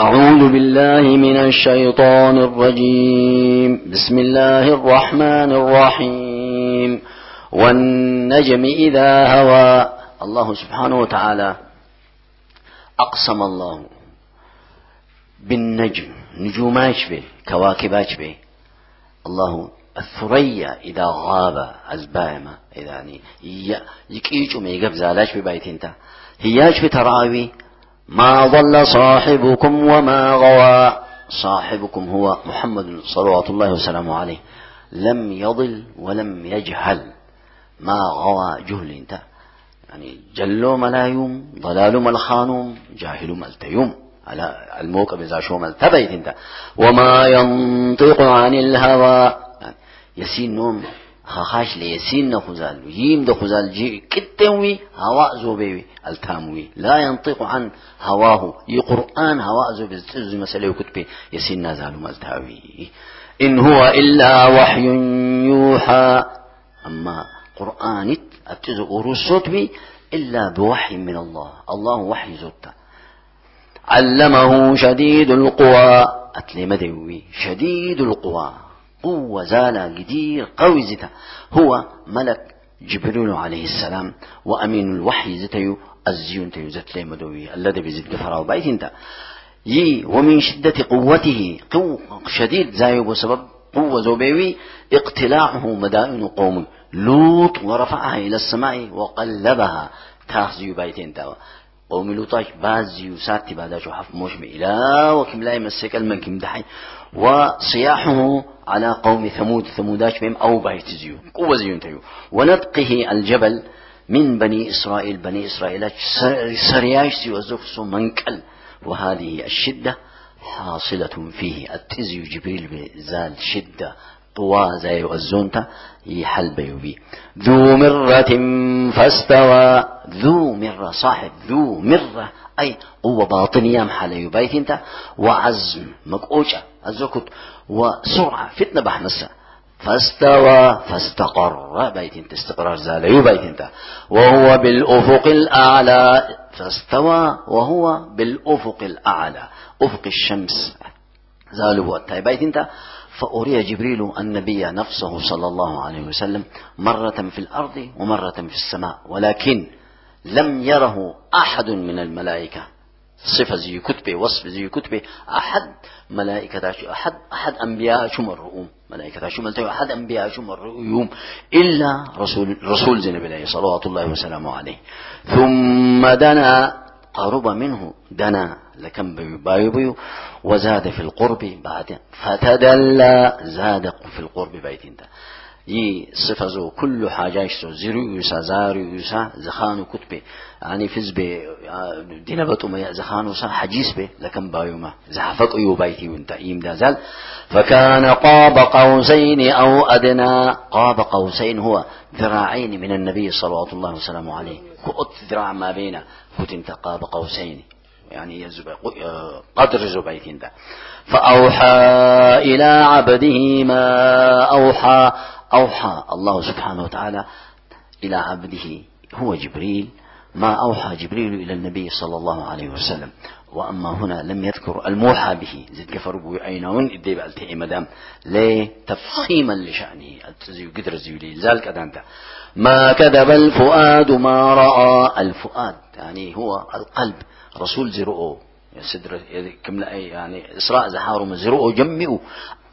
أعوذ بالله من الشيطان الرجيم. بسم الله الرحمن الرحيم. والنجم إذا هوى. الله سبحانه وتعالى أقسم الله بالنجم. نجوماش به كواكباش به. الله الثريا إذا غاب أزبايما إذا يعني يكيجو ما يقف زالاش ببيت انت. هياش بتراوي ما ضل صاحبكم وما غوى. صاحبكم هو محمد صلوات الله وسلامه عليه. لم يضل ولم يجهل. ما غوى جهل انت. يعني جلو ملايوم ضلال ملخانوم جاهل ملتيوم على الموقف إذا شو ملتبيت انت. وما ينطق عن الهوى. يعني يسين نوم. خاخاش ليسين نخزال ييم دخزال جي كتنوي هواء زوبيوي التاموي لا ينطق عن هواه. يقرآن هواء زوبي مسألة وكتبه يسين نازال ملتاوي إن هو إلا وحي يوحى. أما قرآن أتزق رسوتوي إلا بوحي من الله. الله وحي زوتا. علمه شديد القوى. أتلي مدوي. شديد القوى. قوة زالة قدير قوي زتا هو ملك جبريل عليه السلام وأمين الوحي زتيو الزيون تيو زت لي مدوي الذي بزيد قفرة وبيت انت يي ومن شدة قوته قوة شديد زايو بسبب قوة زوبيوي اقتلاعه مدائن قوم. لوط ورفعها إلى السماء وقلبها. تاخزي بيتين تاوى قوم لوطاش بازي وساتي بعد شو حف موشم إلى وكم لا يمسك المنكم دحي وصياحه على قوم ثمود ثموداش بهم أو بايت زيو قوة زيو تيو ونطقه الجبل من بني إسرائيل. بني إسرائيل سرياش سيو زفص منكل وهذه الشدة حاصلة فيه. التزي جبريل بزال شدة. طوا زي الزونتا يحل بيوبي ذو مرة فاستوى. ذو مرة صاحب ذو مرة. أي قوة باطنية محل يبيت انت. وعزم مقوشة الزكت وسرعة فتنة بحنسة فاستوى فاستقر. بيت انت استقرار زال يبيت انت. وهو بالأفق الأعلى. فاستوى وهو بالأفق الأعلى. أفق الشمس. زالوا بيت انت. فأري جبريل النبي نفسه صلى الله عليه وسلم مرة في الأرض ومرة في السماء. ولكن لم يره أحد من الملائكة. صفة زي كتبه وصف زي كتبه أحد ملائكة أحد أحد أنبياء شمر رؤوم ملائكة شمر أحد أنبياء شمر رؤوم إلا رسول رسول زين الله صلوات الله وسلامه عليه. ثم دنا قرب منه دنا لكم بايبيو وزاد في القرب بعد فتدلى زاد في القرب بيت يي صفة زو كل حاجة يشتو زيرو يوسا زارو يوسا زخانو كتبه يعني فز به دينا بتو ما زخانو سا حجيس به لكن بايوما زحفق يو بيتي وانت ايم دازال فكان قاب قوسين أو ادنى قاب قوسين هو ذراعين من النبي صلى الله وسلم عليه كؤت ذراع ما بين كنت قاب قوسين يعني قدر زبيت ده فأوحى إلى عبده ما أوحى أوحى الله سبحانه وتعالى إلى عبده هو جبريل. ما أوحى جبريل إلى النبي صلى الله عليه وسلم. وأما هنا لم يذكر الموحى به. زد كفر بو أينون إدي بألتي مدام. ليه تفخيما لشأنه. قدر زيولي ذلك أدانت ما كذب الفؤاد ما رأى. الفؤاد يعني هو القلب. رسول زرؤه. سدر كم يعني إسراء زحارو زرؤه جمئوا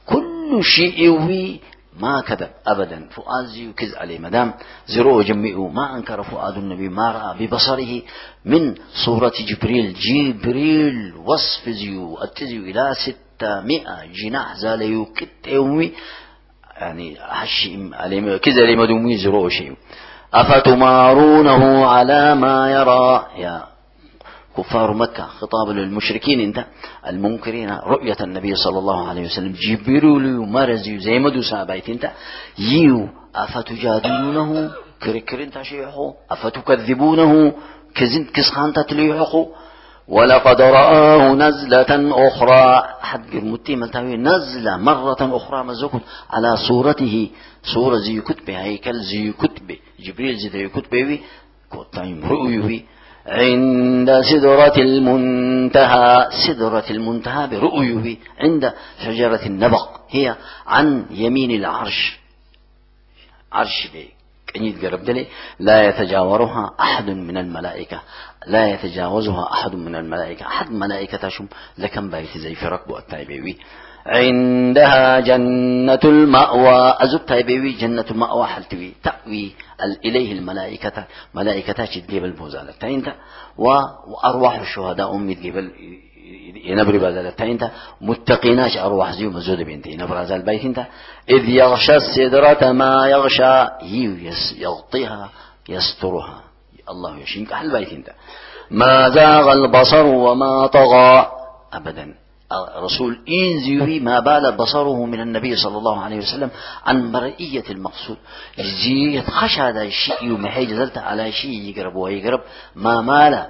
كل شيء ما كذب أبدا. فؤاد زيو كز عليه. مدام زرؤه جمئوا ما أنكر فؤاد النبي. ما رأى ببصره من صورة جبريل. جبريل وصف زيو. التزيو إلى ستمائة جناح. زاليو كت يومي يعني هشي كذا لما دومي زرؤه شيء. أفتمارونه على ما يرى؟ يا كفار مكة خطاب للمشركين انت المنكرين رؤية النبي صلى الله عليه وسلم جبريل مرزي زي ما دوسا بايت انت يو أفتجادلونه؟ كركرين تشيحو؟ أفتكذبونه؟ كزن كسخان تتليحو ولقد رآه نزلة أخرى. حد قرمتي ملتاوي نزلة مرة أخرى مزوكت على صورته. صورة زي كتبه هيكل زي كتبه جبريل زي كتبه كوتايم رؤيه عند سدرة المنتهى سدرة المنتهى برؤيه عند شجرة النبق هي عن يمين العرش. عرش لا يتجاورها أحد من الملائكة. لا يتجاوزها أحد من الملائكة. أحد ملائكة شم لكم بايت زي في ركبه التايبيوي عندها جنة المأوى. أزب تايبيوي جنة المأوى حلتوي. تأوي إليه الملائكة. ملائكة تجيب البوزالة تاينتا وأرواح الشهداء أمي تجيب ينبري بازال تاينتا متقيناش أرواح زيو مزود بنتي ينبر هذا البيت انت إذ يغشى السدرة ما يغشى. يغطيها يسترها. الله يشينك. حل بيت انت ما زاغ البصر وما طغى. أبدا. رسول إنزيوي ما بال بصره من النبي صلى الله عليه وسلم عن مرئية المقصود. زي خش هذا الشيء ومحي جزلت على شيء يقرب ويقرب. ما مال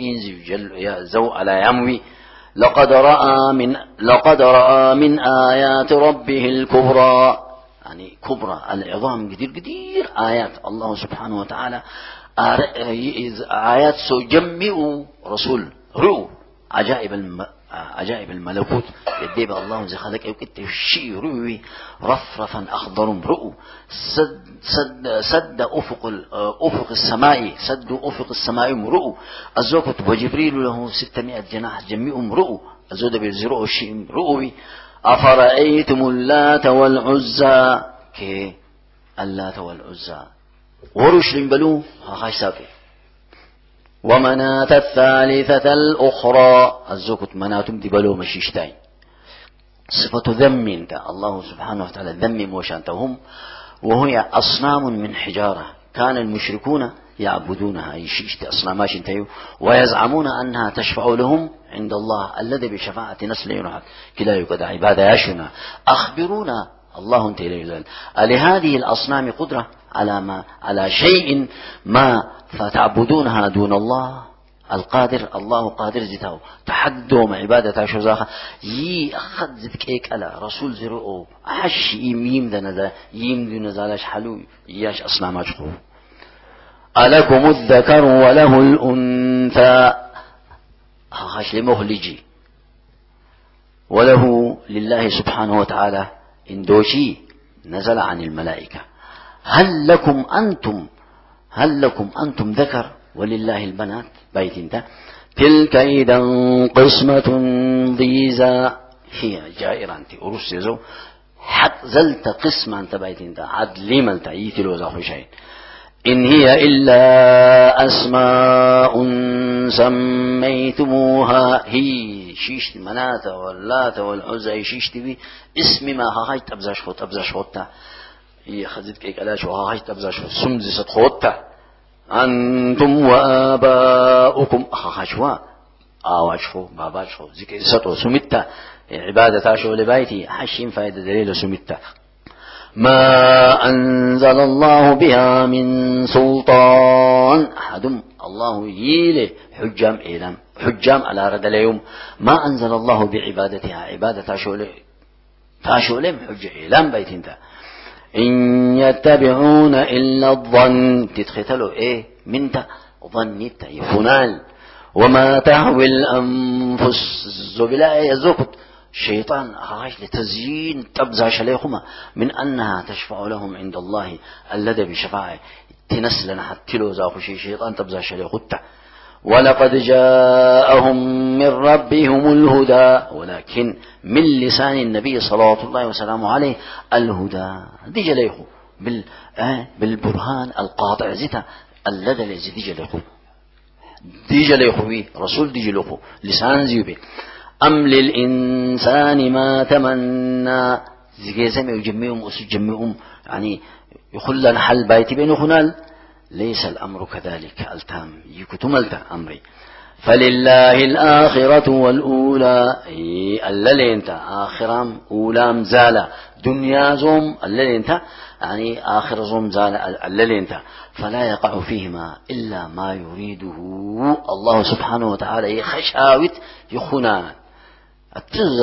إنزي جل زو على يموي. لقد رأى من لقد رأى من آيات ربه الكبرى. يعني كبرى. العظام كثير كثير آيات. الله سبحانه وتعالى آيات سجمئوا رسول رؤوا. عجائب. عجائب الملكوت. يدي الله زي خلق أو كنت شيء روي رفرفا أخضر رؤوا سد سد سد أفق أفق السماء. سد أفق السماء رؤوا الزوكت وجبريل له 600 جناح جميعهم رؤوا الزود بالزرؤ الشيء رؤوي أفرأيتم اللات والعزى؟ كي؟ اللات والعزى. ورش لنبلو؟ هاش سافي ومناة الثالثة الأخرى. الزكت مناة دبلو مشيشتاين صفة ذم انت. الله سبحانه وتعالى ذم وشانتهم وهي أصنام من حجارة. كان المشركون يعبدونها. يشيشت أصناماش انتهيو. ويزعمون أنها تشفع لهم عند الله. الذي بشفاعة نسل ينحك كلا يقد عبادة يشنا أخبرونا الله انت إليه لهذه الأصنام قدرة على ما على شيء ما فتعبدونها دون الله؟ القادر الله قادر زيتاو تحدوا عبادة شوزاخا يي أخذ زدك إيك ألا. رسول زرؤو أحش يميم ذا نذا يم ذو نزالاش حلو. ياش أصنام أجخو ألكم الذكر وله الأنثى. هاش لمهلجي. وله لله سبحانه وتعالى إندوشي نزل عن الملائكة. هل لكم أنتم هل لكم أنتم ذكر ولله البنات؟ بيت انت تلك إذا قسمة ضيزى. هي جائرة أنت. أرسزو حق زلت قسمة أنت بيت انت عدلي ملت يتلو زخو شيء إن هي إلا أسماء سميتموها. هي شيشت منات واللات والعزى شيشت بي اسم ما هاي تبزاش خو تبزاش خوتا هي خزت كيك ألاش وهاي تبزاش سمزي ست خوتا أنتم وآباؤكم أخاشوا آواشفو باباشفو ذكر ستو سمتا عبادة شو لبايتي حشين فايدة دليل سمتا ما أنزل الله بها من سلطان أحد. الله يلي حجام إيلام حجام على رد اليوم ما أنزل الله بعبادتها؟ عبادة تاشول تاشولم حج إيلام بيت انت إن يتبعون إلا الظن. تتختلوا إيه؟ منت ظنيت يفنال وما تهوي الأنفس زبلا يزوكت شيطان هاش لتزيين تبزع شليخما من أنها تشفع لهم عند الله الذي بشفاعه. تنسلنا حتى لو زاخو شي شيطان تبزع شليختا ولقد جاءهم من ربهم الهدى ولكن من لسان النبي صلى الله وسلامه عليه الهدى. دي جليخو بال آه بالبرهان القاطع زيتا الذي دي جليخو دي جليخو رسول دي جليخو لسان زيوبي أم للإنسان ما تمنى. زي يجمعهم وسجمعهم يعني يخل حل بايتي بين خنال. ليس الأمر كذلك. ألتام. يكتملت أمري. فلله الآخرة والأولى. اللي انت آخرام أولى مزالة دنيا زوم اللي انت يعني آخر زوم زالة اللي انت فلا يقع فيهما إلا ما يريده الله سبحانه وتعالى. يخشاوت يخنان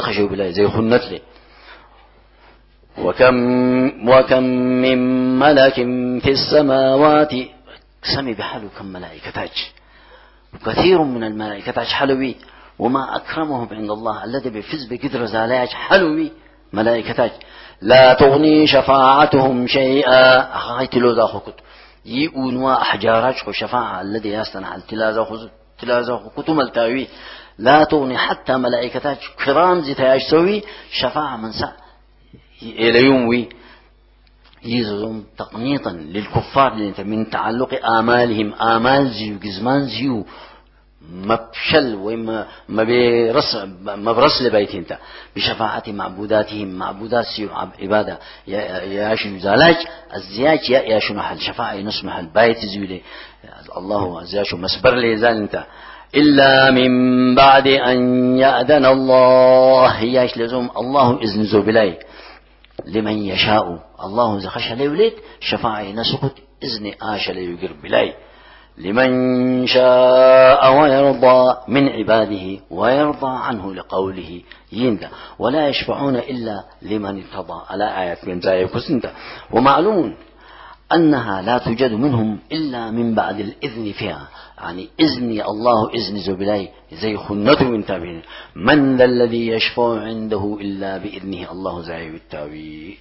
خشوا بالله زي خنت لي. وكم وكم من ملك في السماوات سمي بحاله كم ملائكة تاج كثير من الملائكة حلوي. وما أكرمهم عند الله. الذي بفز بقدر زالاج حلوي. ملائكة لا تغني شفاعتهم شيئا. هاي تلوزا خكت. يؤونوا أحجارات شفاعة الذي يستنع تلازا كتم التاوي لا تغني حتى ملائكة كرام زيتاج سوي شفاعة من سأ. إلى وي. يزوم تقنيطا للكفار من تعلق آمالهم. آمال زيو جزمان زيو. مبشل وما ما برس ما برس لبيت أنت. بشفاعة معبوداتهم. معبودات سيو عبادة. يا شنو زالاج الزياج يا شنو حل؟ شفاعة نسمح البيت زيولي. الله زياش مسبر لي زال أنت. إلا من بعد أن يأذن الله. ياش لزوم؟ الله إذن زو بلاي لمن يشاء. الله زخش ليولد شفاعة نسكت إذن آش ليقر بلاي لمن شاء ويرضى من عباده ويرضى عنه لقوله يندا ولا يشفعون إلا لمن ارتضى. على آية من زي ومعلوم أنها لا توجد منهم إلا من بعد الإذن فيها. يعني إذن الله إذن زبلاي زي خنته من تابعين. من ذا الذي يشفع عنده إلا بإذنه؟ الله زي التابعين.